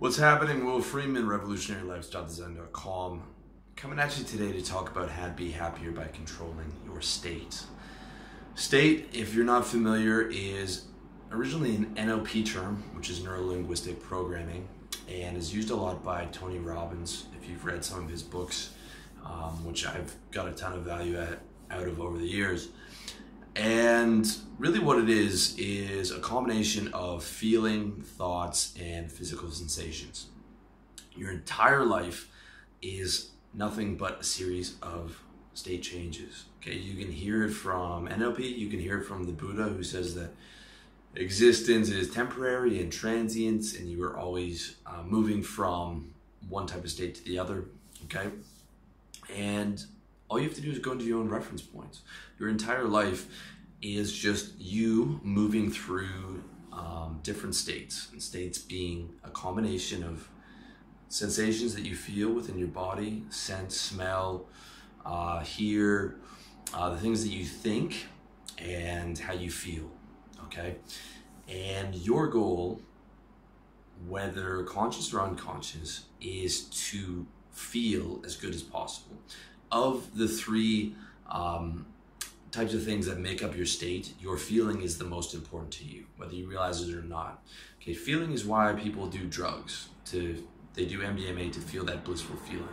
What's happening? Will Freeman, revolutionarylifestyledesign.com. Coming at you today to talk about how to be happier by controlling your state. State, if you're not familiar, is originally an NLP term, which is neuro linguistic programming, and is used a lot by Tony Robbins. If you've read some of his books, um, which I've got a ton of value at, out of over the years. And really, what it is is a combination of feeling, thoughts, and physical sensations. Your entire life is nothing but a series of state changes. Okay, you can hear it from NLP, you can hear it from the Buddha who says that existence is temporary and transient, and you are always uh, moving from one type of state to the other. Okay, and all you have to do is go into your own reference points. Your entire life is just you moving through um, different states, and states being a combination of sensations that you feel within your body, sense, smell, uh, hear, uh, the things that you think, and how you feel. Okay, and your goal, whether conscious or unconscious, is to feel as good as possible. Of the three um, types of things that make up your state, your feeling is the most important to you, whether you realize it or not. Okay, feeling is why people do drugs. To they do MDMA to feel that blissful feeling.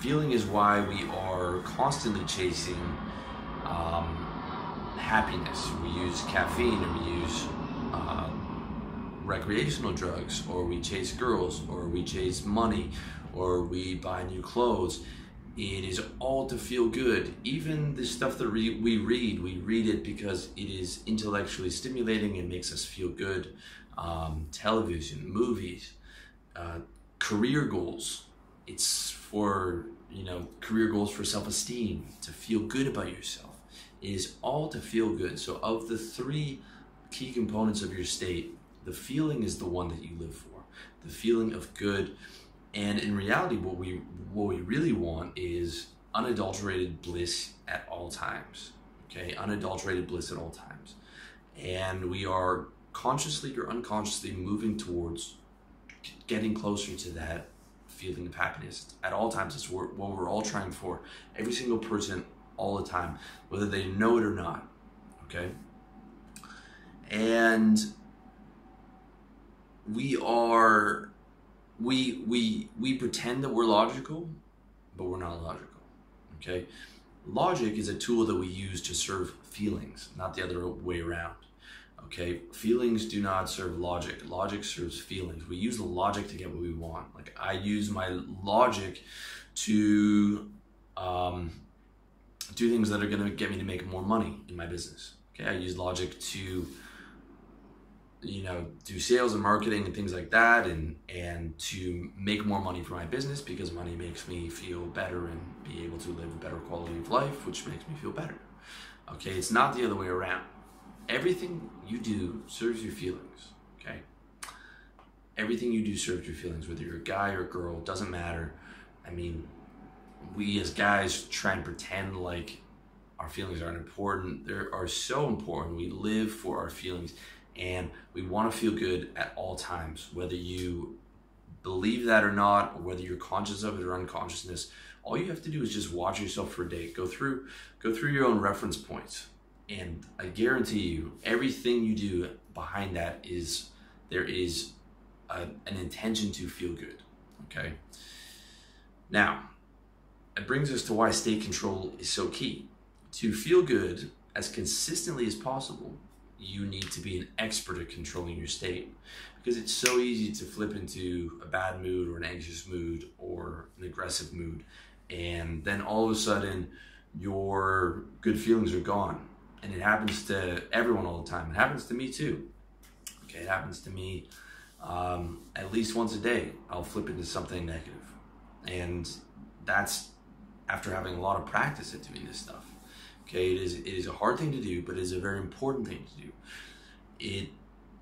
Feeling is why we are constantly chasing um, happiness. We use caffeine, or we use uh, recreational drugs, or we chase girls, or we chase money, or we buy new clothes it is all to feel good. Even the stuff that we, read, we read it because it is intellectually stimulating and makes us feel good. Um, television, movies, uh, career goals. It's for, you know, career goals for self esteem, to feel good about yourself. It is all to feel good. So, of the three key components of your state, the feeling is the one that you live for. The feeling of good and in reality, what we what we really want is unadulterated bliss at all times. Okay, unadulterated bliss at all times, and we are consciously or unconsciously moving towards getting closer to that feeling of happiness at all times. It's what we're all trying for. Every single person, all the time, whether they know it or not. Okay, and we are we we we pretend that we're logical, but we're not logical. Okay, logic is a tool that we use to serve feelings, not the other way around. Okay, feelings do not serve logic. Logic serves feelings. We use the logic to get what we want. Like I use my logic to um, do things that are going to get me to make more money in my business. Okay, I use logic to you know do sales and marketing and things like that and and to make more money for my business because money makes me feel better and be able to live a better quality of life which makes me feel better. Okay it's not the other way around. Everything you do serves your feelings okay? Everything you do serves your feelings whether you're a guy or a girl doesn't matter. I mean we as guys try and pretend like our feelings aren't important. They are so important. We live for our feelings and we want to feel good at all times, whether you believe that or not, or whether you're conscious of it or unconsciousness. All you have to do is just watch yourself for a day. Go through, go through your own reference points, and I guarantee you, everything you do behind that is there is a, an intention to feel good. Okay. Now, it brings us to why state control is so key. To feel good as consistently as possible, you need to be an expert at controlling your state. Because it's so easy to flip into a bad mood or an anxious mood or an aggressive mood. And then all of a sudden your good feelings are gone. And it happens to everyone all the time. It happens to me too. Okay it happens to me um, at least once a day i'll flip into something negative. And that's after having a lot of practice at doing this stuff Okay, it is it is a hard thing to do, but it is a very important thing to do. It,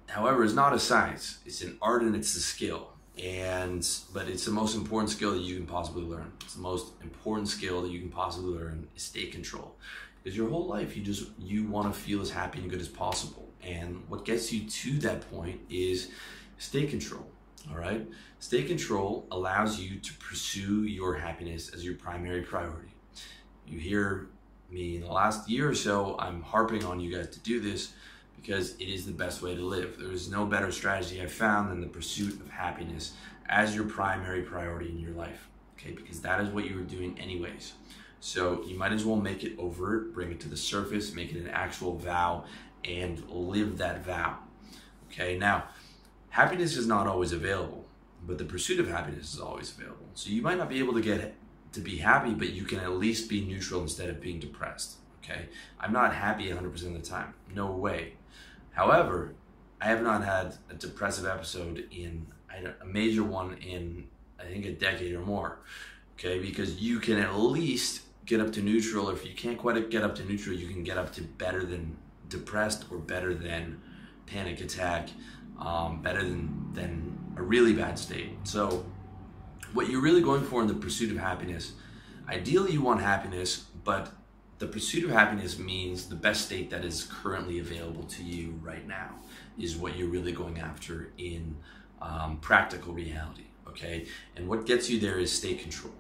however, is not a science. It's an art and it's a skill. And but it's the most important skill that you can possibly learn. It's the most important skill that you can possibly learn is state control. Because your whole life you just you want to feel as happy and good as possible. And what gets you to that point is state control. All right? State control allows you to pursue your happiness as your primary priority. You hear me in the last year or so, I'm harping on you guys to do this because it is the best way to live. There is no better strategy I've found than the pursuit of happiness as your primary priority in your life. Okay, because that is what you were doing anyways. So you might as well make it overt, bring it to the surface, make it an actual vow, and live that vow. Okay, now happiness is not always available, but the pursuit of happiness is always available. So you might not be able to get to be happy, but you can at least be neutral instead of being depressed. Okay, I'm not happy 100% of the time. No way. However, I have not had a depressive episode in a major one in I think a decade or more. Okay, because you can at least get up to neutral, or if you can't quite get up to neutral, you can get up to better than depressed or better than panic attack, um, better than than a really bad state. So, what you're really going for in the pursuit of happiness, ideally you want happiness, but the pursuit of happiness means the best state that is currently available to you right now is what you're really going after in um, practical reality. Okay, and what gets you there is state control.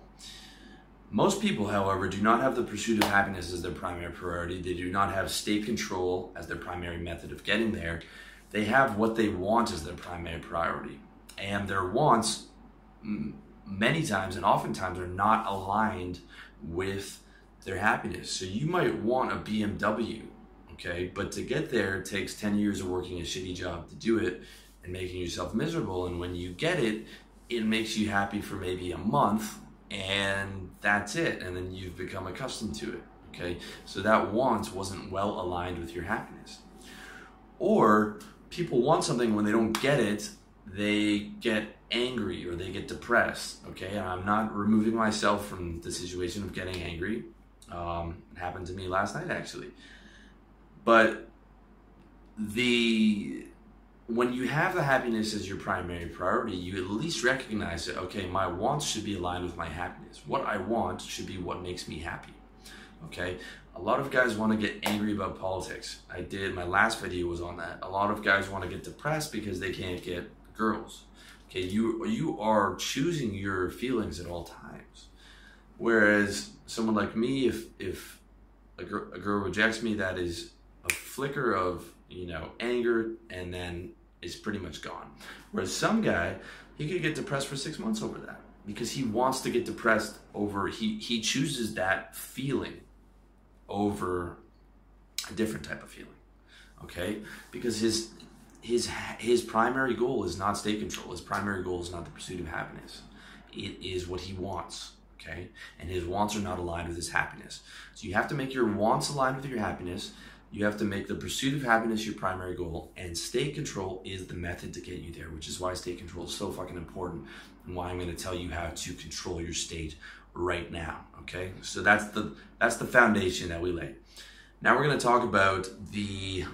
Most people, however, do not have the pursuit of happiness as their primary priority. They do not have state control as their primary method of getting there. They have what they want as their primary priority. And their wants, many times and oftentimes, are not aligned with their happiness. So you might want a BMW, okay? But to get there, takes 10 years of working a shitty job to do it and making yourself miserable. And when you get it, it makes you happy for maybe a month and that's it and then you've become accustomed to it okay so that want wasn't well aligned with your happiness or people want something when they don't get it they get angry or they get depressed okay and i'm not removing myself from the situation of getting angry um, it happened to me last night actually but the when you have the happiness as your primary priority, you at least recognize that, okay, my wants should be aligned with my happiness. What I want should be what makes me happy. Okay? A lot of guys want to get angry about politics. I did, my last video was on that. A lot of guys want to get depressed because they can't get girls. Okay, you you are choosing your feelings at all times. Whereas someone like me, if if a, a girl rejects me, that is a flicker of you know anger, and then is pretty much gone. Whereas some guy, he could get depressed for six months over that because he wants to get depressed over he he chooses that feeling over a different type of feeling. Okay, because his his his primary goal is not state control. His primary goal is not the pursuit of happiness. It is what he wants. Okay, and his wants are not aligned with his happiness. So you have to make your wants aligned with your happiness you have to make the pursuit of happiness your primary goal, and state control is the method to get you there, which is why state control is so fucking important and why I'm going to tell you how to control your state right now. Okay, so that's the that's the foundation that we lay. Now we're going to talk about the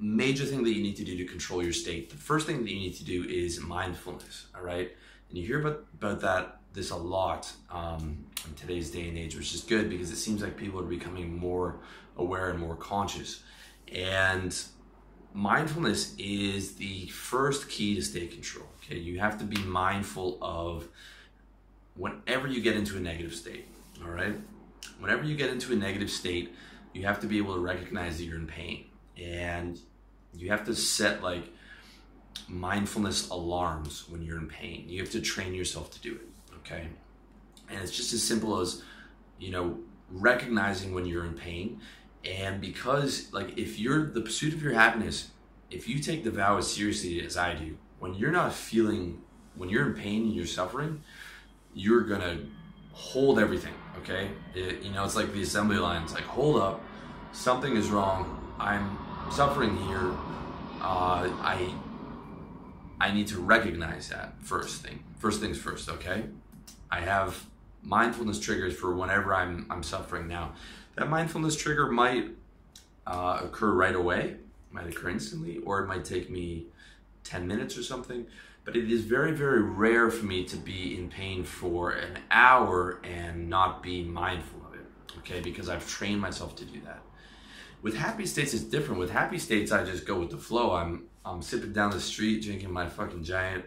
major thing that you need to do to control your state. The first thing that you need to do is mindfulness. All right, and you hear about about that this a lot um, in today's day and age, which is good because it seems like people are becoming more aware and more conscious. And mindfulness is the first key to state control. Okay, you have to be mindful of whenever you get into a negative state. All right, whenever you get into a negative state, you have to be able to recognize that you're in pain, and you have to set like mindfulness alarms when you're in pain. You have to train yourself to do it. Okay, and it's just as simple as you know recognizing when you're in pain and because, like, if you're the pursuit of your happiness, if you take the vow as seriously as I do, when you're not feeling, when you're in pain and you're suffering, you're gonna hold everything, okay? It, you know, it's like the assembly lines, like, hold up, something is wrong. I'm suffering here. Uh, I I need to recognize that first thing. First things first, okay? I have mindfulness triggers for whenever I'm I'm suffering now. That mindfulness trigger might uh, occur right away, might occur instantly, or it might take me 10 minutes or something. But it is very, very rare for me to be in pain for an hour and not be mindful of it, okay? Because I've trained myself to do that. With happy states, it's different. With happy states, I just go with the flow. I'm I'm sipping down the street, drinking my fucking giant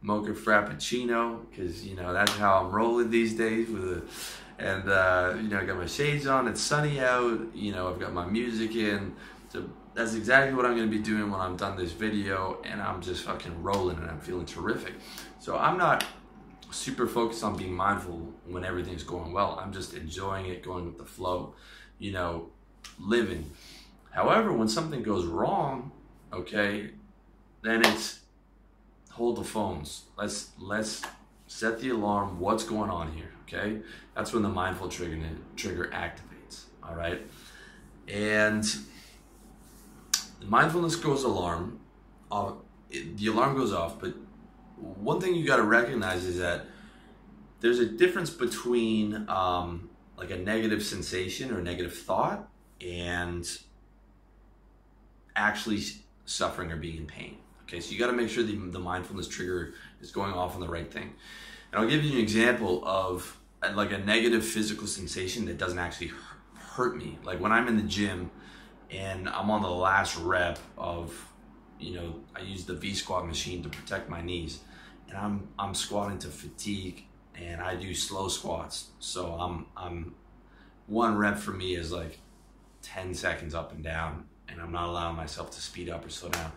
mocha frappuccino because you know that's how I'm rolling these days with a and uh, you know I got my shades on. It's sunny out. You know I've got my music in. So that's exactly what I'm to be doing when I'm done this video, and I'm just fucking rolling, and I'm feeling terrific. So I'm not super focused on being mindful when everything's going well. I'm just enjoying it, going with the flow. You know, living. However, when something goes wrong, okay, then it's hold the phones. Let's let's set the alarm. What's going on here? Okay, that's when the mindful trigger trigger activates. All right, and the mindfulness goes alarm. Uh, it, the alarm goes off, but one thing you got to recognize is that there's a difference between um, like a negative sensation or negative thought and actually suffering or being in pain. Okay, so you got to make sure the, the mindfulness trigger is going off on the right thing. And I'll give you an example of uh, like a negative physical sensation that doesn't actually hurt me. Like when I'm in the gym and I'm on the last rep of, you know, I use the V squat machine to protect my knees, and I'm I'm squatting to fatigue, and I do slow squats. So I'm I'm one rep for me is like 10 seconds up and down, and I'm not allowing myself to speed up or slow down.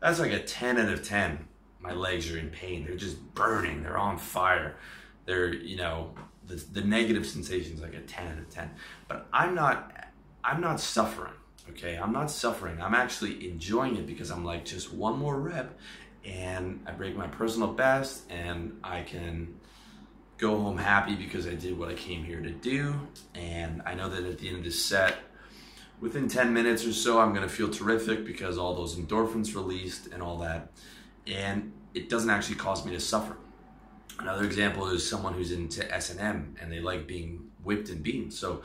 That's like a 10 out of 10. My legs are in pain. They're just burning. They're on fire. They're, you know, the, the negative sensations like a 10 out of 10. But I'm not, I'm not suffering. Okay. I'm not suffering. I'm actually enjoying it because I'm like just one more rep and I break my personal best and I can go home happy because I did what I came here to do. And I know that at the end of this set, within 10 minutes or so, I'm to feel terrific because all those endorphins released and all that. And it doesn't actually cause me to suffer. Another example is someone who's into S&M and they like being whipped and beaten. So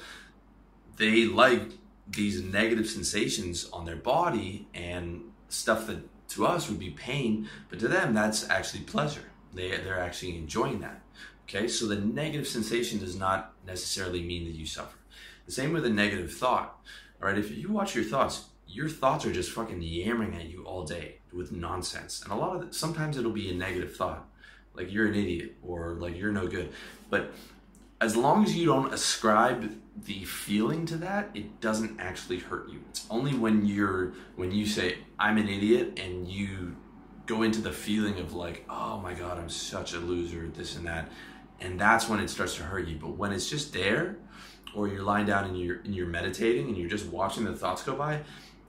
they like these negative sensations on their body and stuff that to us would be pain, but to them that's actually pleasure. They they're actually enjoying that. Okay? So the negative sensation does not necessarily mean that you suffer. The same with a negative thought. Right, if you watch your thoughts, your thoughts are just fucking yammering at you all day with nonsense. And a lot of it, sometimes it'll be a negative thought, like you're an idiot or like you're no good. But as long as you don't ascribe the feeling to that, it doesn't actually hurt you. It's only when you're when you say I'm an idiot and you go into the feeling of like, oh my god, I'm such a loser, this and that, and that's when it starts to hurt you. But when it's just there, or you're lying down and you're and you're meditating and you're just watching the thoughts go by,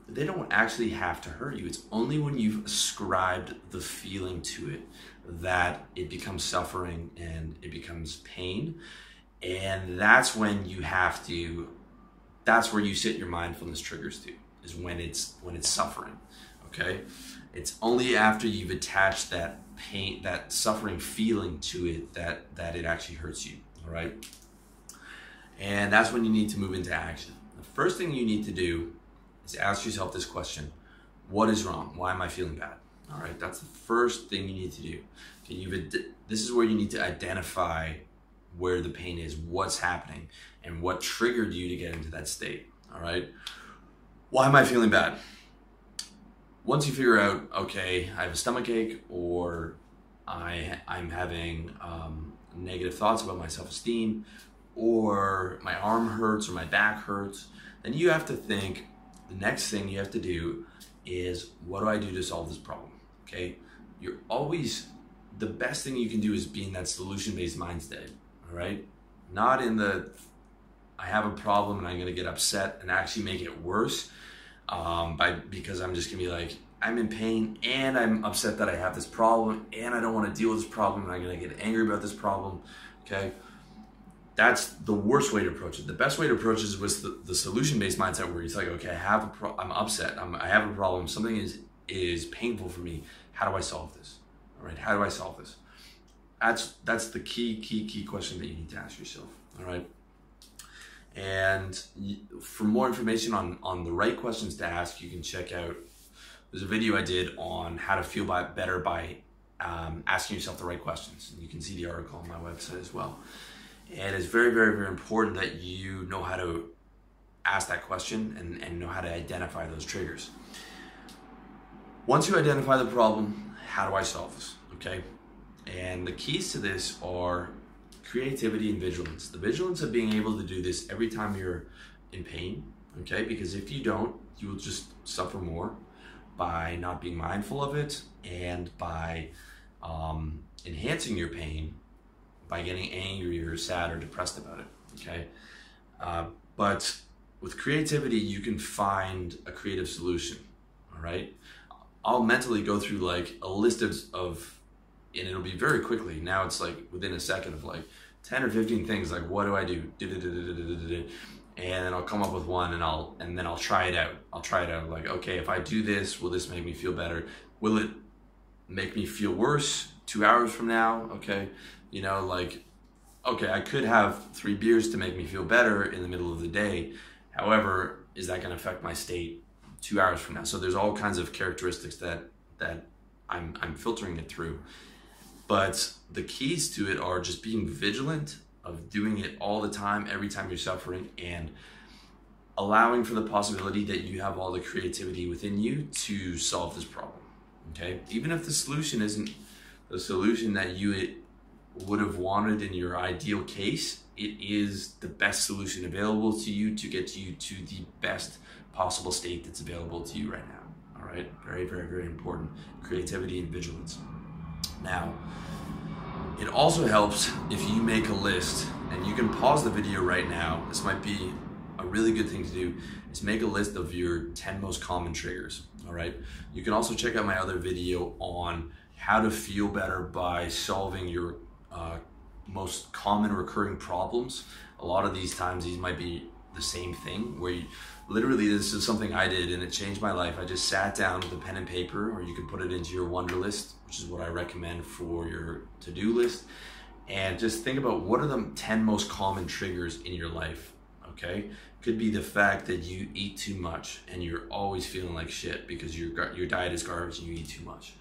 they don't actually have to hurt you. It's only when you've ascribed the feeling to it that it becomes suffering and it becomes pain. And that's when you have to that's where you set your mindfulness triggers to is when it's when it's suffering. Okay? It's only after you've attached that pain that suffering feeling to it that that it actually hurts you. All right? And that's when you need to move into action. The first thing you need to do is ask yourself this question What is wrong? Why am I feeling bad? All right, that's the first thing you need to do. Okay, you've, this is where you need to identify where the pain is, what's happening, and what triggered you to get into that state. All right, why am I feeling bad? Once you figure out, okay, I have a stomach ache, or I I'm having um, negative thoughts about my self esteem, or my arm hurts or my back hurts, then you have to think the next thing you have to do is what do I do to solve this problem? Okay? You're always the best thing you can do is be in that solution based mindset, all right? Not in the I have a problem and I'm gonna get upset and actually make it worse um, by because I'm just gonna be like I'm in pain and I'm upset that I have this problem and I don't want to deal with this problem and I'm gonna get angry about this problem. Okay, that's the worst way to approach it. The best way to approach it was the, the solution-based mindset where it's like, okay, I have a pro- I'm upset. I'm, I have a problem. Something is is painful for me. How do I solve this? All right, how do I solve this? That's that's the key, key, key question that you need to ask yourself. All right. And for more information on on the right questions to ask, you can check out. There's a video I did on how to feel by, better by um, asking yourself the right questions. And you can see the article on my website as well. And it's very, very, very important that you know how to ask that question and, and know how to identify those triggers. Once you identify the problem, how do I solve this? Okay. And the keys to this are creativity and vigilance. The vigilance of being able to do this every time you're in pain, okay? Because if you don't, you will just suffer more by not being mindful of it and by um, enhancing your pain by getting angry or sad or depressed about it, okay? Uh, but with creativity, you can find a creative solution, all right? I'll mentally go through like a list of, of and it'll be very quickly. Now it's like within a second of like 10 or 15 things like what do I do? And then I'll come up with one and I'll and then I'll try it out. I'll try it out like okay, if I do this, will this make me feel better? Will it make me feel worse 2 hours from now? Okay. You know, like okay, I could have 3 beers to make me feel better in the middle of the day. However, is that going to affect my state 2 hours from now? So there's all kinds of characteristics that that I'm I'm filtering it through but the keys to it are just being vigilant of doing it all the time, every time you're suffering, and allowing for the possibility that you have all the creativity within you to solve this problem. Okay, even if the solution isn't the solution that you would have wanted in your ideal case, it is the best solution available to you to get you to the best possible state that's available to you right now. All right, very, very, very important creativity and vigilance. Now, it also helps if you make a list and you can pause the video right now. This might be a really good thing to do is make a list of your 10 most common triggers. All right. You can also check out my other video on how to feel better by solving your uh, most common recurring problems. A lot of these times, these might be the same thing where you, literally this is something I did and it changed my life. I just sat down with a pen and paper, or you can put it into your Wunderlist, which is what I recommend for your to-do list. And just think about what are the 10 most common triggers in your life. Okay, could be the fact that you eat too much and you're always feeling like shit because your your diet is garbage and you eat too much.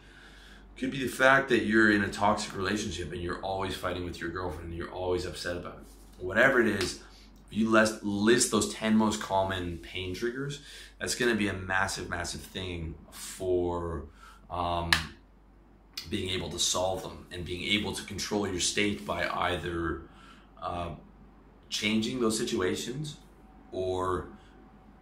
Could be the fact that you're in a toxic relationship and you're always fighting with your girlfriend and you're always upset about it. Whatever it is, you list, list those 10 most common pain triggers, that's going to be a massive, massive thing for um, being able to solve them and being able to control your state by either uh, changing those situations or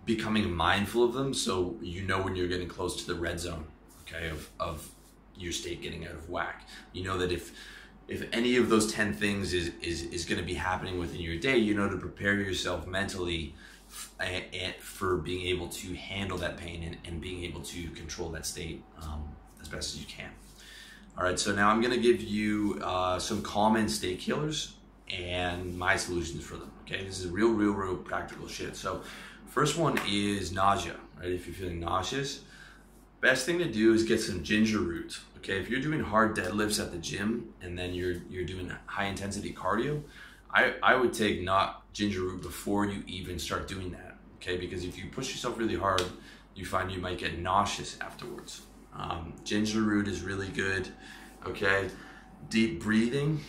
becoming mindful of them so you know when you're getting close to the red zone okay of, of your state getting out of whack you know that if if any of those 10 things is, is, is going to be happening within your day, you know to prepare yourself mentally for being able to handle that pain and, and being able to control that state um, as best as you can. All right, so now I'm going to give you uh, some common state killers and my solutions for them. Okay, this is real, real, real practical shit. So, first one is nausea. Right, if you're feeling nauseous, best thing to do is get some ginger root. Okay, if you're doing hard deadlifts at the gym and then you're you're doing high intensity cardio, I I would take not ginger root before you even start doing that. Okay, because if you push yourself really hard, you find you might get nauseous afterwards. Um, ginger root is really good. Okay, deep breathing,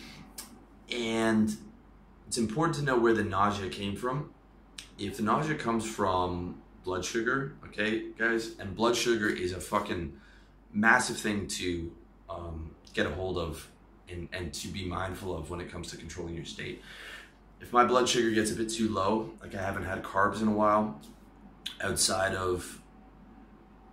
and it's important to know where the nausea came from. If the nausea comes from blood sugar, okay, guys, and blood sugar is a fucking massive thing to um, get a hold of and, and to be mindful of when it comes to controlling your state. If my blood sugar gets a bit too low, like I haven't had carbs in a while, outside of,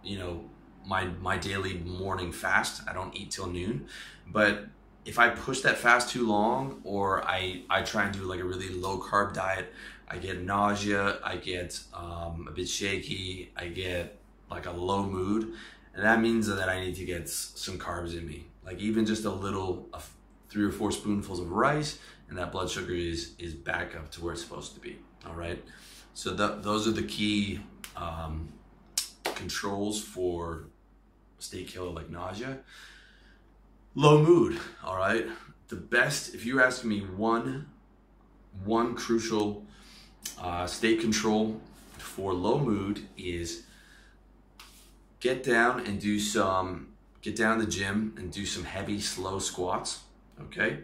you know, my my daily morning fast, I don't eat till noon, but if I push that fast too long or I, I try and do like a really low carb diet, I get nausea, I get um, a bit shaky, I get like a low mood. And that means that I need to get some carbs in me. Like even just a little, a three or four spoonfuls of rice, and that blood sugar is, is back up to where it's supposed to be. All right. So those are the key um, controls for state killer like nausea. Low mood, all right? The best, if you ask me one, one crucial uh, state control for low mood is get down and do some, get down the gym and do some heavy, slow squats, okay?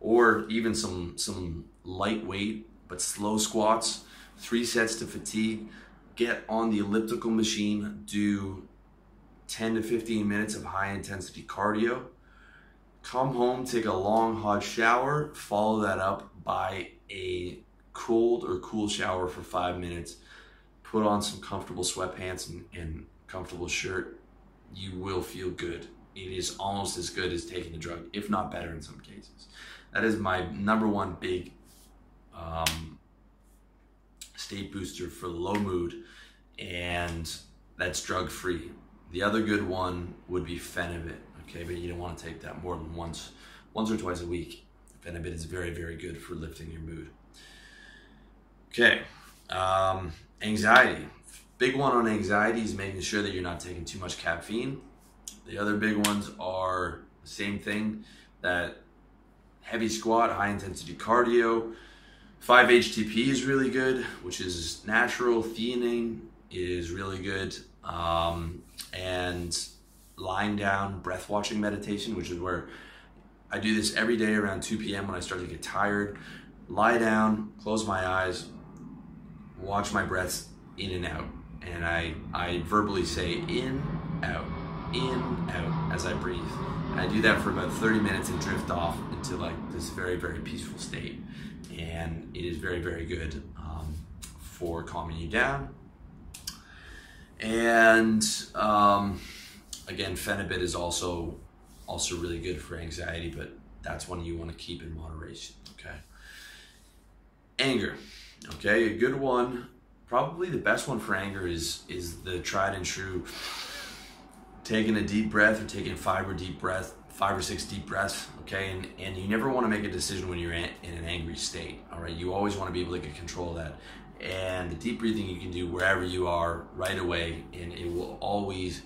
Or even some, some lightweight but slow squats, three sets to fatigue. Get on the elliptical machine, do 10 to 15 minutes of high intensity cardio come home, take a long hot shower, follow that up by a cold or cool shower for five minutes, put on some comfortable sweatpants and, and comfortable shirt, you will feel good. It is almost as good as taking the drug, if not better in some cases. That is my number one big um, state booster for low mood, and that's drug free. The other good one would be Phenibut, okay, but you don't want to take that more than once, once or twice a week. Phenibut is very, very good for lifting your mood. Okay, um, anxiety. Big one on anxiety is making sure that you're not taking too much caffeine. The other big ones are the same thing that heavy squat, high intensity cardio. 5-HTP is really good, which is natural. Theanine is really good. Um, and lying down, breath watching meditation, which is where I do this every day around 2 p.m. when I start to get tired. Lie down, close my eyes, watch my breaths in and out. And I, I verbally say in, out, in, out as I breathe. I do that for about 30 minutes and drift off into like this very, very peaceful state. And it is very, very good um, for calming you down. And um, again, Phenibut is also also really good for anxiety, but that's one you want to keep in moderation. Okay. Anger. Okay, a good one. Probably the best one for anger is is the tried and true. Taking a deep breath or taking five or deep breath five or six deep breaths okay? And and you never want to make a decision when you're in an angry state all right? You always want to be able to get control of that. And the deep breathing you can do wherever you are right away and it will always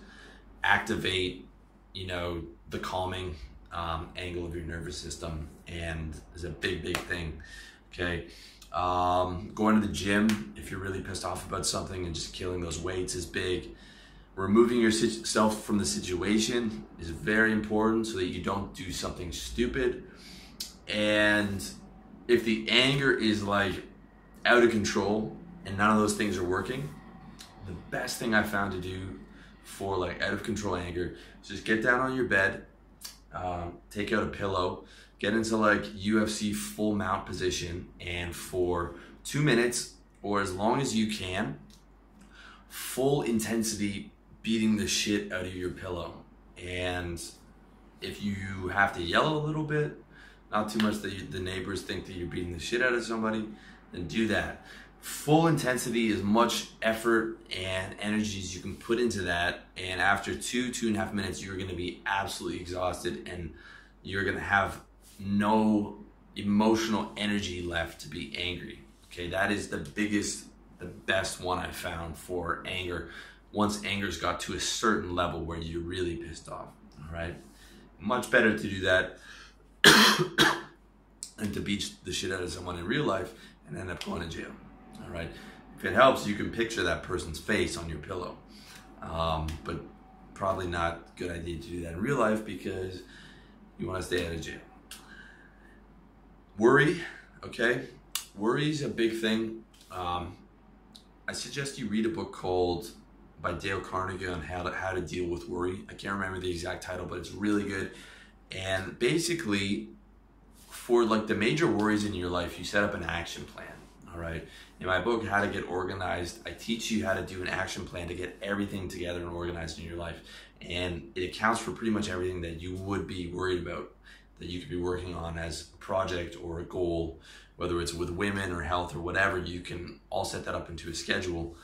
activate you know the calming um, angle of your nervous system and is a big big thing okay um, going to the gym, if you're really pissed off about something and just killing those weights is big. Removing yourself from the situation is very important so that you don't do something stupid. And if the anger is like out of control and none of those things are working, the best thing I found to do for like out of control anger is just get down on your bed, uh, take out a pillow, get into like UFC full mount position and for two minutes or as long as you can, full intensity beating the shit out of your pillow. And if you have to yell a little bit, not too much that you, the neighbors think that you're beating the shit out of somebody, then do that. Full intensity, as much effort and energy as you can put into that. And after two, two and a half minutes, you're gonna be absolutely exhausted and you're gonna have no emotional energy left to be angry. Okay, that is the biggest, the best one I found for anger. Once anger's got to a certain level where you're really pissed off. All right, much better to do that than to beat the shit out of someone in real life and end up going to jail. All right, if it helps, you can picture that person's face on your pillow, um, but probably not good idea to do that in real life because you want to stay out of jail. Worry, okay? Worry is a big thing. Um, I suggest you read a book called by Dale Carnegie on how to, how to deal with worry. I can't remember the exact title, but it's really good. And basically, for like the major worries in your life, you set up an action plan. All right. In my book, How to Get Organized, I teach you how to do an action plan to get everything together and organized in your life. And it accounts for pretty much everything that you would be worried about that you could be working on as a project or a goal, whether it's with women or health or whatever, you can all set that up into a schedule.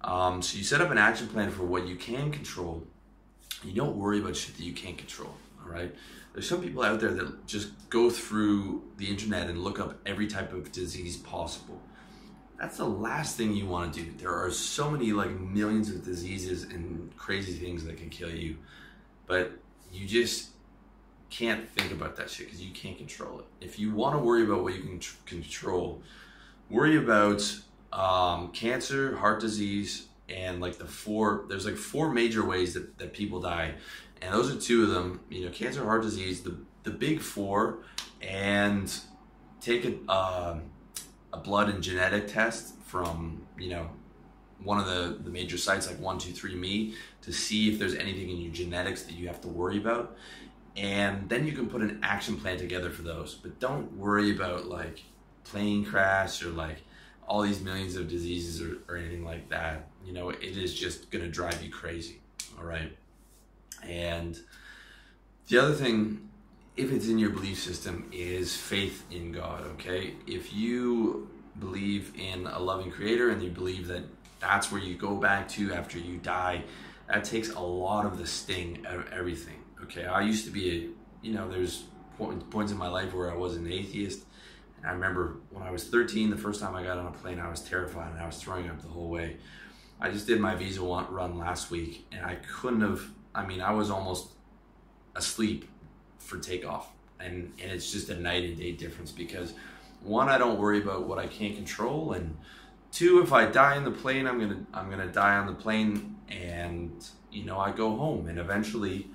Um, so you set up an action plan for what you can control. You don't worry about shit that you can't control. All right. There's some people out there that just go through the internet and look up every type of disease possible. That's the last thing you want to do. There are so many like millions of diseases and crazy things that can kill you, but you just can't think about that shit because you can't control it. If you want to worry about what you can tr- control, worry about um, cancer, heart disease, and like the four. There's like four major ways that, that people die, and those are two of them. You know, cancer, heart disease, the the big four, and take a uh, a blood and genetic test from you know one of the, the major sites like 123me to see if there's anything in your genetics that you have to worry about and then you can put an action plan together for those. But don't worry about like plane crash or like all these millions of diseases or, or anything like that. You know, it is just gonna drive you crazy. All right. And the other thing, if it's in your belief system, is faith in God. Okay. If you believe in a loving creator and you believe that that's where you go back to after you die, that takes a lot of the sting out of everything okay, I used to be a, you know, there's points in my life where I was an atheist. And I remember when I was 13, the first time I got on a plane, I was terrified and I was throwing up the whole way. I just did my visa run last week and I couldn't have, I mean, I was almost asleep for takeoff. And, and it's just a night and day difference because one, I don't worry about what I can't control. And two, if I die in the plane, I'm going to, I'm going to die on the plane and, you know, I go home and eventually,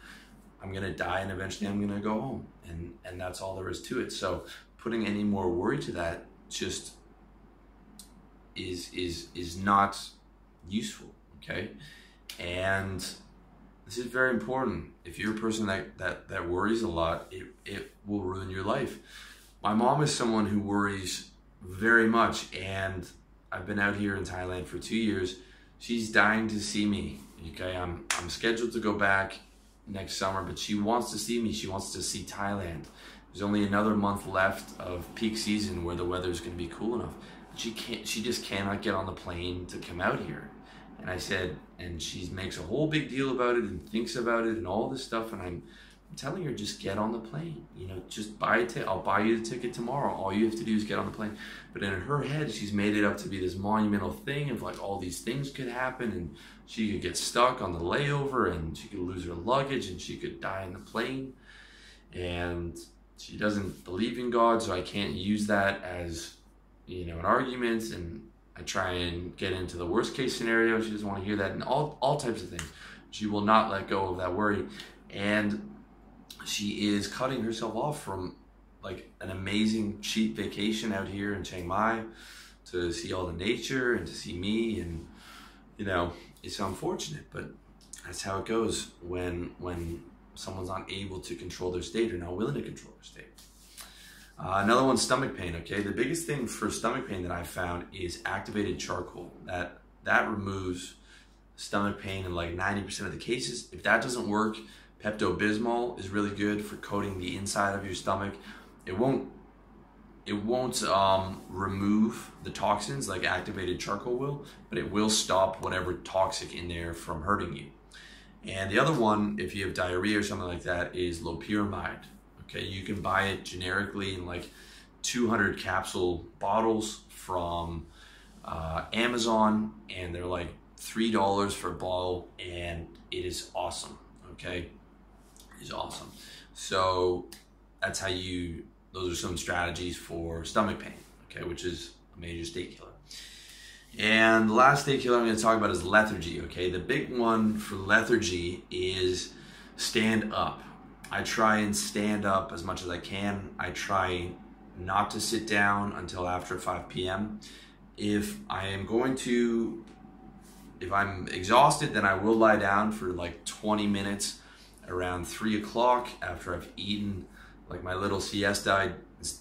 I'm gonna die and eventually I'm gonna go home. And and that's all there is to it. So putting any more worry to that just is is is not useful. Okay. And this is very important. If you're a person that, that, that worries a lot, it, it will ruin your life. My mom is someone who worries very much, and I've been out here in Thailand for two years. She's dying to see me. Okay, I'm I'm scheduled to go back next summer, but she wants to see me. She wants to see Thailand. There's only another month left of peak season where the weather is going to be cool enough. She can't. She just cannot get on the plane to come out here. And I said, and she makes a whole big deal about it and thinks about it and all this stuff. And I'm, I'm telling her, just get on the plane. You know, just buy a ticket. I'll buy you the ticket tomorrow. All you have to do is get on the plane. But in her head, she's made it up to be this monumental thing of like all these things could happen and she could get stuck on the layover and she could lose her luggage and she could die in the plane. And she doesn't believe in God, so I can't use that as, you know, an argument. And I try and get into the worst case scenario. She doesn't want to hear that and all, all types of things. She will not let go of that worry. And she is cutting herself off from like an amazing cheap vacation out here in Chiang Mai to see all the nature and to see me and you know it's unfortunate, but that's how it goes when when someone's not able to control their state or not willing to control their state. Uh, another one, stomach pain. Okay, the biggest thing for stomach pain that I found is activated charcoal. That that removes stomach pain in like 90% of the cases. If that doesn't work, Pepto Bismol is really good for coating the inside of your stomach. It won't it won't um, remove the toxins like activated charcoal will, but it will stop whatever toxic in there from hurting you. And the other one, if you have diarrhea or something like that, is loperamide. Okay, you can buy it generically in like 200 capsule bottles from uh, Amazon, and they're like three dollars for a bottle, and it is awesome. Okay, it's awesome. So that's how you those are some strategies for stomach pain, okay, which is a major state killer. And the last state killer I'm going to talk about is lethargy, okay? The big one for lethargy is stand up. I try and stand up as much as I can. I try not to sit down until after 5 p.m. If I am going to, if I'm exhausted, then I will lie down for like 20 minutes around 3 o'clock after I've eaten like my little siesta, I,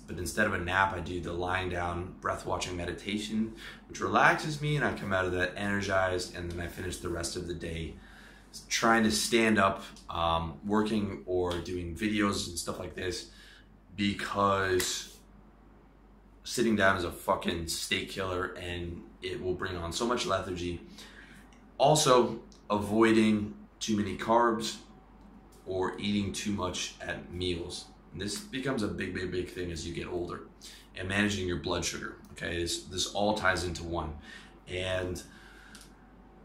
but instead of a nap, I do the lying down breath watching meditation, which relaxes me, and I come out of that energized, and then I finish the rest of the day trying to stand up, um, working or doing videos and stuff like this, because sitting down is a fucking state killer, and it will bring on so much lethargy. Also, avoiding too many carbs or eating too much at meals this becomes a big, big, big thing as you get older and managing your blood sugar. Okay, this, this all ties into one. And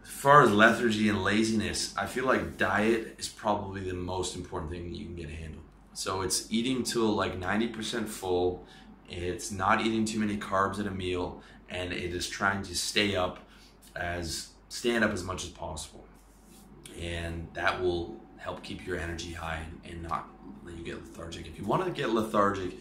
as far as lethargy and laziness, I feel like diet is probably the most important thing you can get a handle. So it's eating till like 90% full, it's not eating too many carbs at a meal, and it is trying to stay up as stand up as much as possible. And that will help keep your energy high and not let you get lethargic. If you want to get lethargic,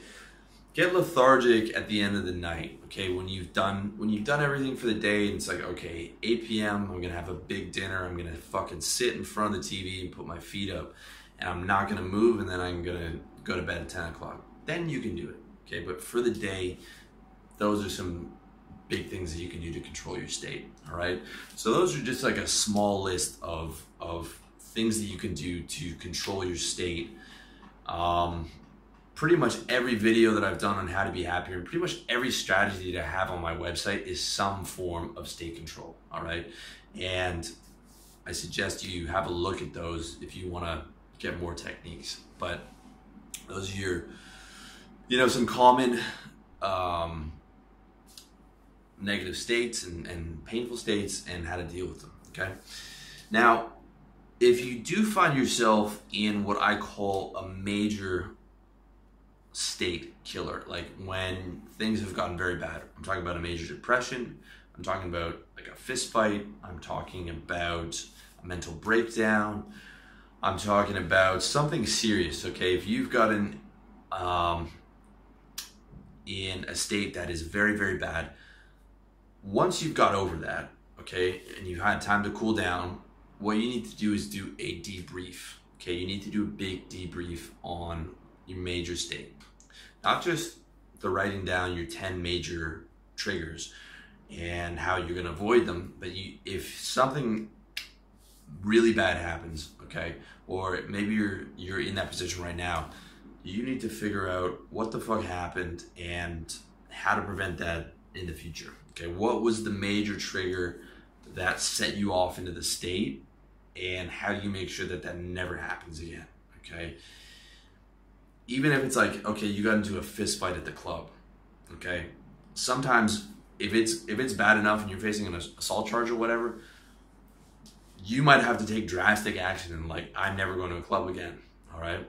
get lethargic at the end of the night. Okay, when you've done when you've done everything for the day, and it's like okay, 8 p.m. I'm gonna have a big dinner. I'm gonna fucking sit in front of the TV and put my feet up, and I'm not gonna move, and then I'm gonna go to bed at 10 o'clock. Then you can do it. Okay, but for the day, those are some big things that you can do to control your state. All right. So those are just like a small list of of things that you can do to control your state. Um, pretty much every video that I've done on how to be happier pretty much every strategy that I have on my website is some form of state control. All right. And I suggest you have a look at those if you want to get more techniques. But those are your, you know, some common um, negative states and, and painful states and how to deal with them. Okay. Now, if you do find yourself in what I call a major state killer, like when things have gotten very bad, I'm talking about a major depression, I'm talking about like a fist fight, I'm talking about a mental breakdown, I'm talking about something serious, okay? If you've gotten um, in a state that is very, very bad, once you've got over that, okay, and you've had time to cool down, what you need to do is do a debrief. Okay, you need to do a big debrief on your major state. Not just the writing down your 10 major triggers and how you're going to avoid them, but you, if something really bad happens, okay, or maybe you're you're in that position right now, you need to figure out what the fuck happened and how to prevent that in the future. Okay, what was the major trigger that set you off into the state, and how do you make sure that that never happens again? Okay, even if it's like okay, you got into a fist fight at the club. Okay, sometimes if it's if it's bad enough and you're facing an assault charge or whatever, you might have to take drastic action and like I'm never going to a club again. All right,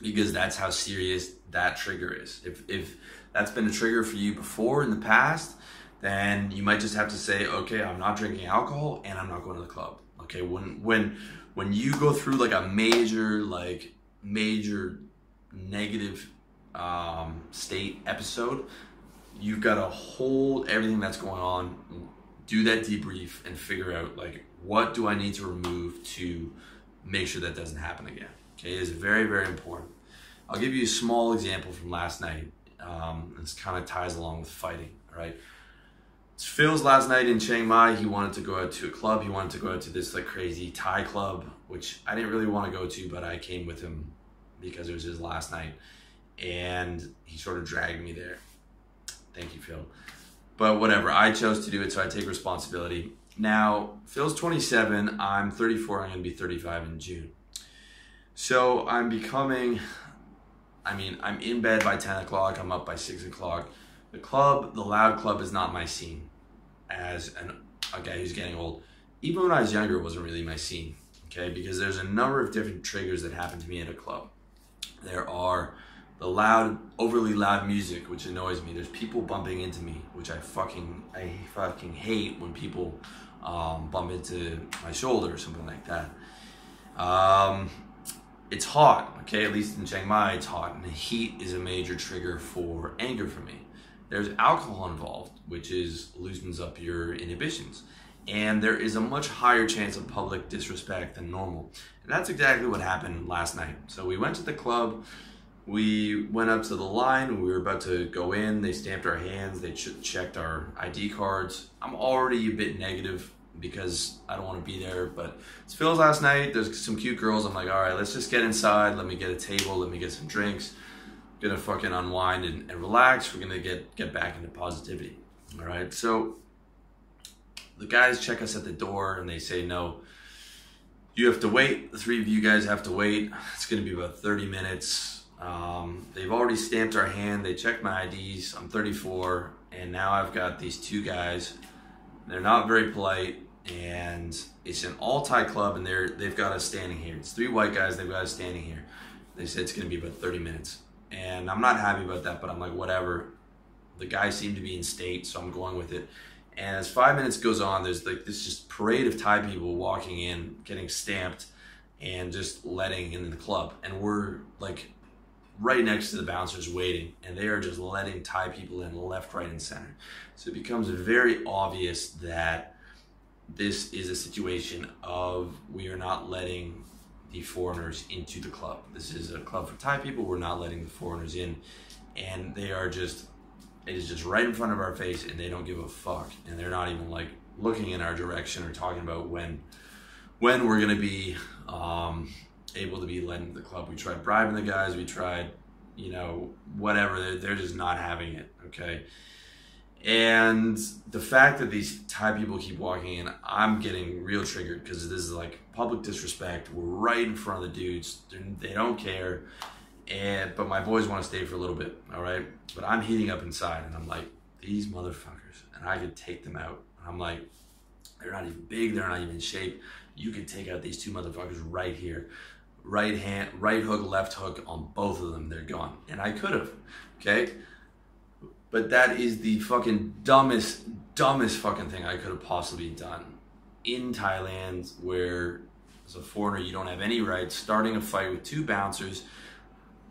because that's how serious that trigger is. If if that's been a trigger for you before in the past then you might just have to say, okay, I'm not drinking alcohol and I'm not going to the club. Okay, when when when you go through like a major like major negative um, state episode, you've got to hold everything that's going on, do that debrief, and figure out like what do I need to remove to make sure that doesn't happen again. Okay, it is very very important. I'll give you a small example from last night. Um, this kind of ties along with fighting. Right Phil's last night in Chiang Mai, he wanted to go out to a club. He wanted to go out to this like crazy Thai club, which I didn't really want to go to, but I came with him because it was his last night. And he sort of dragged me there. Thank you, Phil. But whatever, I chose to do it, so I take responsibility. Now, Phil's 27, I'm 34, I'm gonna be 35 in June. So I'm becoming, I mean, I'm in bed by 10 o'clock, I'm up by 6 o'clock the club, the loud club, is not my scene. As an, a guy who's getting old, even when I was younger, it wasn't really my scene. Okay, because there's a number of different triggers that happen to me at a club. There are the loud, overly loud music, which annoys me. There's people bumping into me, which I fucking, I fucking hate when people um, bump into my shoulder or something like that. Um, it's hot, okay? At least in Chiang Mai, it's hot, and the heat is a major trigger for anger for me. There's alcohol involved, which is loosens up your inhibitions. And there is a much higher chance of public disrespect than normal. And that's exactly what happened last night. So we went to the club, we went up to the line, we were about to go in, they stamped our hands, they ch- checked our ID cards. I'm already a bit negative because I don't want to be there. But it's Phil's last night. There's some cute girls. I'm like, all right, let's just get inside. Let me get a table. Let me get some drinks gonna fucking unwind and, and relax. We're gonna get get back into positivity. All right. So the guys check us at the door and they say no. You have to wait. The three of you guys have to wait. It's gonna be about 30 minutes. Um, they've already stamped our hand. They checked my IDs. I'm 34, and now I've got these two guys. They're not very polite, and it's an all Thai club, and they're they've got us standing here. It's three white guys. They've got us standing here. They said it's gonna be about 30 minutes and I'm not happy about that. But I'm like, whatever. The guy seemed to be in state, so I'm going with it. And as five minutes goes on, there's like this just parade of Thai people walking in, getting stamped, and just letting in the club. And we're like right next to the bouncers waiting, and they are just letting Thai people in left, right, and center. So it becomes very obvious that this is a situation of we are not letting the foreigners into the club. This is a club for Thai people. We're not letting the foreigners in, and they are just it is just right in front of our face, and they don't give a fuck, and they're not even like looking in our direction or talking about when when we're gonna be um, able to be led into the club. We tried bribing the guys. We tried, you know, whatever. They're, they're just not having it. Okay. And the fact that these Thai people keep walking in, I'm getting real triggered because this is like public disrespect. We're right in front of the dudes. They do not care. And but my boys want to stay for a little bit, all right. But I'm heating up inside, and I'm like, these motherfuckers, and I could take them out. I'm like, they're not even big. They're not even in shape. You could take out these two motherfuckers right here, right hand, right hook, left hook on both of them. They're gone, and I could have, okay but that is the fucking dumbest, dumbest fucking thing I could have possibly done. In Thailand, where as a foreigner you don't have any rights, starting a fight with two bouncers,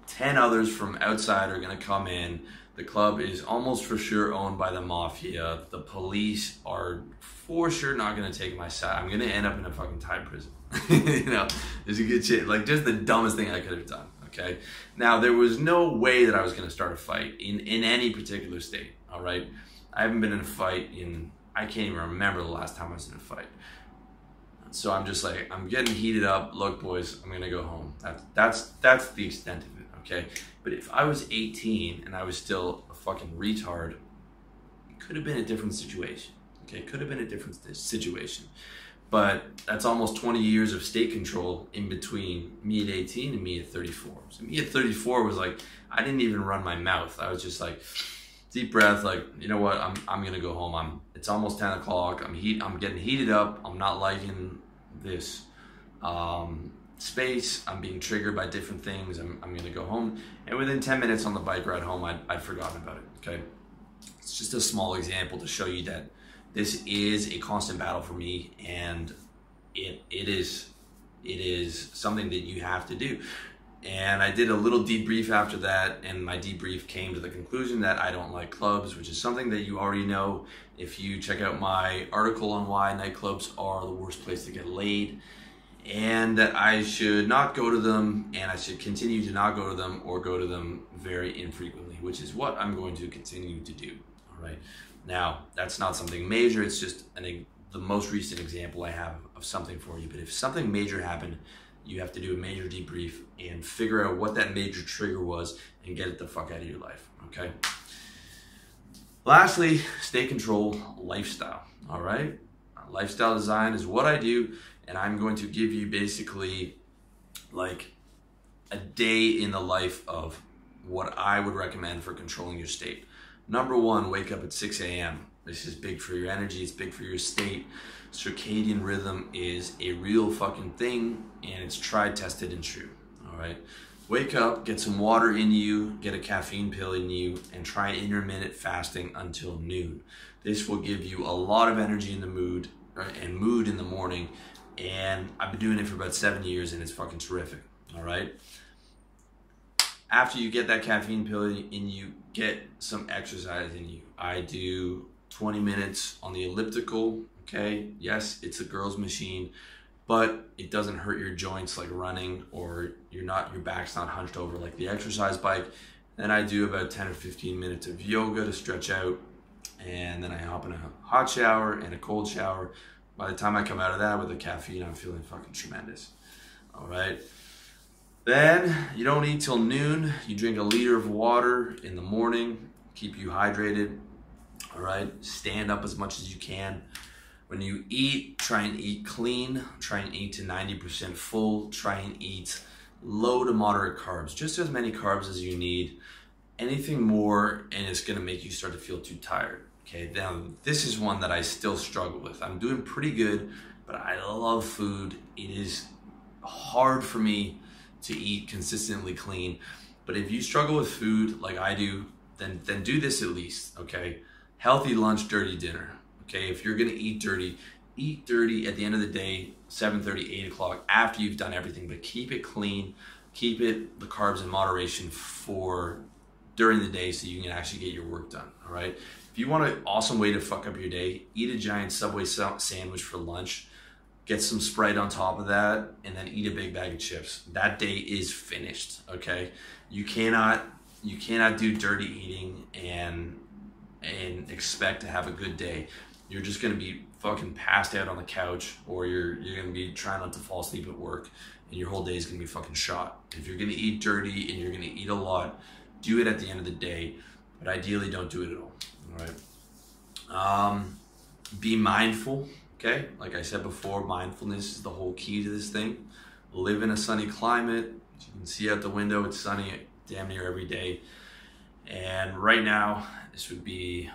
10 others from outside are going to come in. The club is almost for sure owned by the mafia. The police are for sure not going to take my side. I'm going to end up in a fucking Thai prison. you know, there's a good shit. Like, just the dumbest thing I could have done. Okay. Now there was no way that I was going to start a fight in in any particular state. All right. I haven't been in a fight in I can't even remember the last time I was in a fight. So I'm just like I'm getting heated up. Look, boys, I'm gonna go home. That's that's that's the extent of it. Okay. But if I was 18 and I was still a fucking retard, it could have been a different situation. Okay, could have been a different situation. But that's almost 20 years of state control in between me at 18 and me at 34. So me at 34 was like, I didn't even run my mouth. I was just like, deep breath, like, you know what, I'm, I'm gonna go home. I'm, it's almost 10 o'clock. I'm heat, I'm getting heated up. I'm not liking this um, space. I'm being triggered by different things. I'm, I'm gonna go home. And within 10 minutes on the bike ride home, I'd, I'd forgotten about it, okay? It's just a small example to show you that this is a constant battle for me and it it is it is something that you have to do and I did a little debrief after that, and my debrief came to the conclusion that I don't like clubs, which is something that you already know if you check out my article on why nightclubs are the worst place to get laid, and that I should not go to them, and I should continue to not go to them or go to them very infrequently, which is what I'm going to continue to do. All right. Now, that's not something major, it's just an, the most recent example I have of something for you. But if something major happened, you have to do a major debrief and figure out what that major trigger was and get it the fuck out of your life, okay? Lastly, state control lifestyle, all right? Lifestyle design is what I do, and I'm going to give you basically like a day in the life of what I would recommend for controlling your state. Number one, wake up at 6 a.m. This is big for your energy, it's big for your state. Circadian rhythm is a real fucking thing and it's tried, tested, and true. All right. Wake up, get some water in you, get a caffeine pill in you, and try intermittent fasting until noon. This will give you a lot of energy in the mood right, and mood in the morning. And I've been doing it for about seven years and it's fucking terrific. All right after you get that caffeine pill in you, get some exercise in you. I do 20 minutes on the elliptical. Okay, yes, it's a girl's machine, but it doesn't hurt your joints like running, or you're not your back's not hunched over like the exercise bike. Then I do about 10 or 15 minutes of yoga to stretch out, and then I hop in a hot shower and a cold shower. By the time I come out of that with the caffeine, I'm feeling fucking tremendous. All right. Then you don't eat till noon. You drink a liter of water in the morning, keep you hydrated. All right, stand up as much as you can. When you eat, try and eat clean. Try and eat to 90% full. Try and eat low to moderate carbs, just as many carbs as you need. Anything more, and it's gonna make you start to feel too tired. Okay, now this is one that I still struggle with. I'm doing pretty good, but I love food. It is hard for me to eat consistently clean. But if you struggle with food like I do, then then do this at least, okay? Healthy lunch, dirty dinner. Okay, if you're gonna eat dirty, eat dirty at the end of the day, 7:30, 8 o'clock, after you've done everything, but keep it clean, keep it the carbs in moderation for during the day so you can actually get your work done. All right. If you want an awesome way to fuck up your day, eat a giant Subway sandwich for lunch get some Sprite on top of that, and then eat a big bag of chips. That day is finished. Okay, you cannot you cannot do dirty eating and and expect to have a good day. You're just gonna be fucking passed out on the couch, or you're you're gonna be trying not to fall asleep at work, and your whole day is gonna be fucking shot. If you're gonna eat dirty and you're gonna eat a lot, do it at the end of the day, but ideally don't do it at all. All right. Um, be mindful. Okay, like I said before, mindfulness is the whole key to this thing. Live in a sunny climate. As you can see out the window, it's sunny damn near every day. And right now, this would be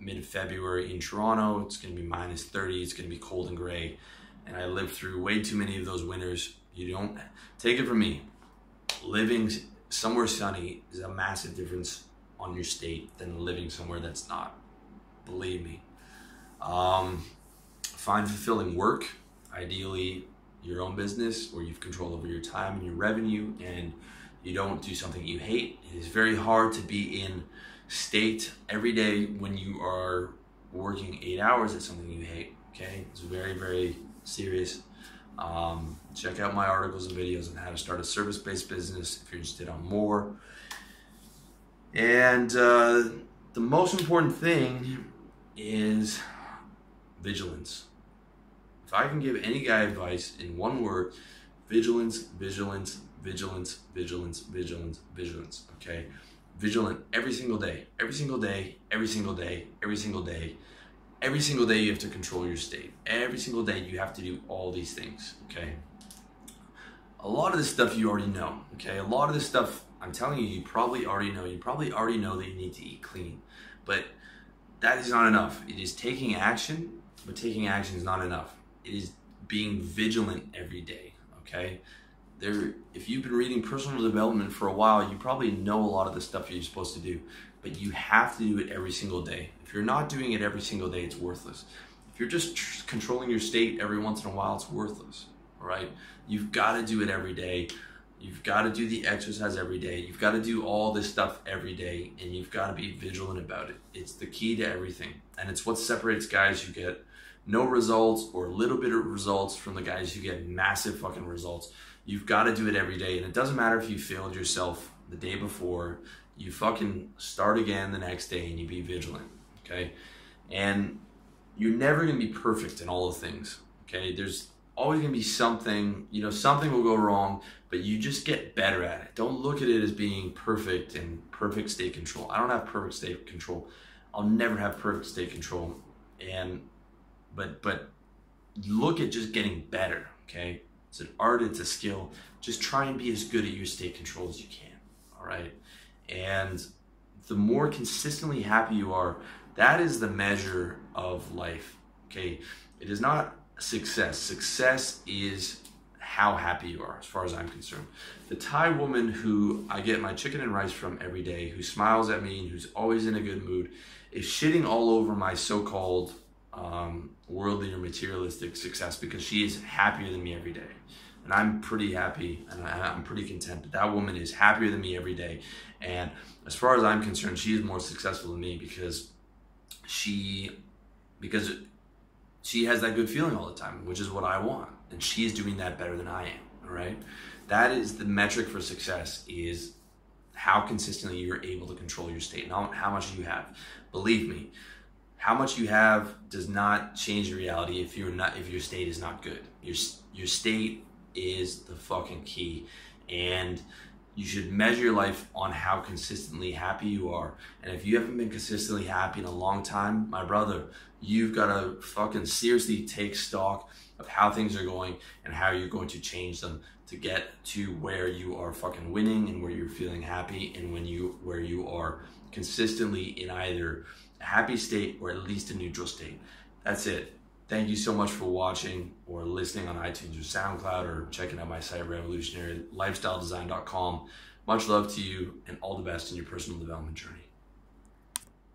mid February in Toronto. It's going to be minus 30. It's going to be cold and gray. And I lived through way too many of those winters. You don't take it from me. Living somewhere sunny is a massive difference on your state than living somewhere that's not. Believe me. Um, find fulfilling work, ideally your own business where you've control over your time and your revenue and you don't do something you hate. It is very hard to be in state every day when you are working eight hours at something you hate. Okay, it's very, very serious. Um, check out my articles and videos on how to start a service based business if you're interested on more. And uh, the most important thing is vigilance. If I can give any guy advice in one word, vigilance, vigilance, vigilance, vigilance, vigilance, vigilance. Okay, vigilant every single day, every single day, every single day, every single day. Every single day you have to control your state. Every single day you have to do all these things. Okay. A lot of this stuff you already know. Okay. A lot of this stuff I'm telling you, you probably already know. You probably already know that you need to eat clean, but that is not enough. It is taking action, but taking action is not enough. Is being vigilant every day. Okay? There if you've been reading personal development for a while you probably know a lot of the stuff you're supposed to do but you have to do it every single day. If you're not doing it every single day it's worthless. If you're just tr- controlling your state every once in a while it's worthless all right? You've got to do it every day. You've got to do the exercise every day. You've got to do all this stuff every day and you've got to be vigilant about it. It's the key to everything and it's what separates guys who get no results or a little bit of results from the guys who get massive fucking results You've got to do it every day. And it doesn't matter if you failed yourself the day before, you fucking start again the next day and you be vigilant. Okay. And you're never going to be perfect in all the things. Okay. There's always going to be something, you know, something will go wrong, but you just get better at it. Don't look at it as being perfect and perfect state control. I don't have perfect state control. I'll never have perfect state control. And, but, but look at just getting better. Okay. It's an art, it's a skill. Just try and be as good at your state control as you can. All right. And the more consistently happy you are, that is the measure of life. Okay. It is not success. Success is how happy you are, as far as I'm concerned. The Thai woman who I get my chicken and rice from every day, who smiles at me and who's always in a good mood, is shitting all over my so called um, worldly or materialistic success because she is happier than me every day. And I'm pretty happy and I'm pretty content. But that woman is happier than me every day. And as far as I'm concerned, she is more successful than me because she because she has that good feeling all the time, which is what I want. And she is doing that better than I am. All right. That is the metric for success is how consistently you're able to control your state, not how much you have. Believe me, how much you have does not change reality if you're not if your state is not good. Your your state is the fucking key, and you should measure your life on how consistently happy you are. And if you haven't been consistently happy in a long time, my brother, you've got to fucking seriously take stock of how things are going and how you're going to change them to get to where you are fucking winning and where you're feeling happy and when you where you are consistently in either happy state or at least a neutral state. That's it. Thank you so much for watching or listening on iTunes or SoundCloud or checking out my site, revolutionarylifestyledesign.com. Much love to you and all the best in your personal development journey.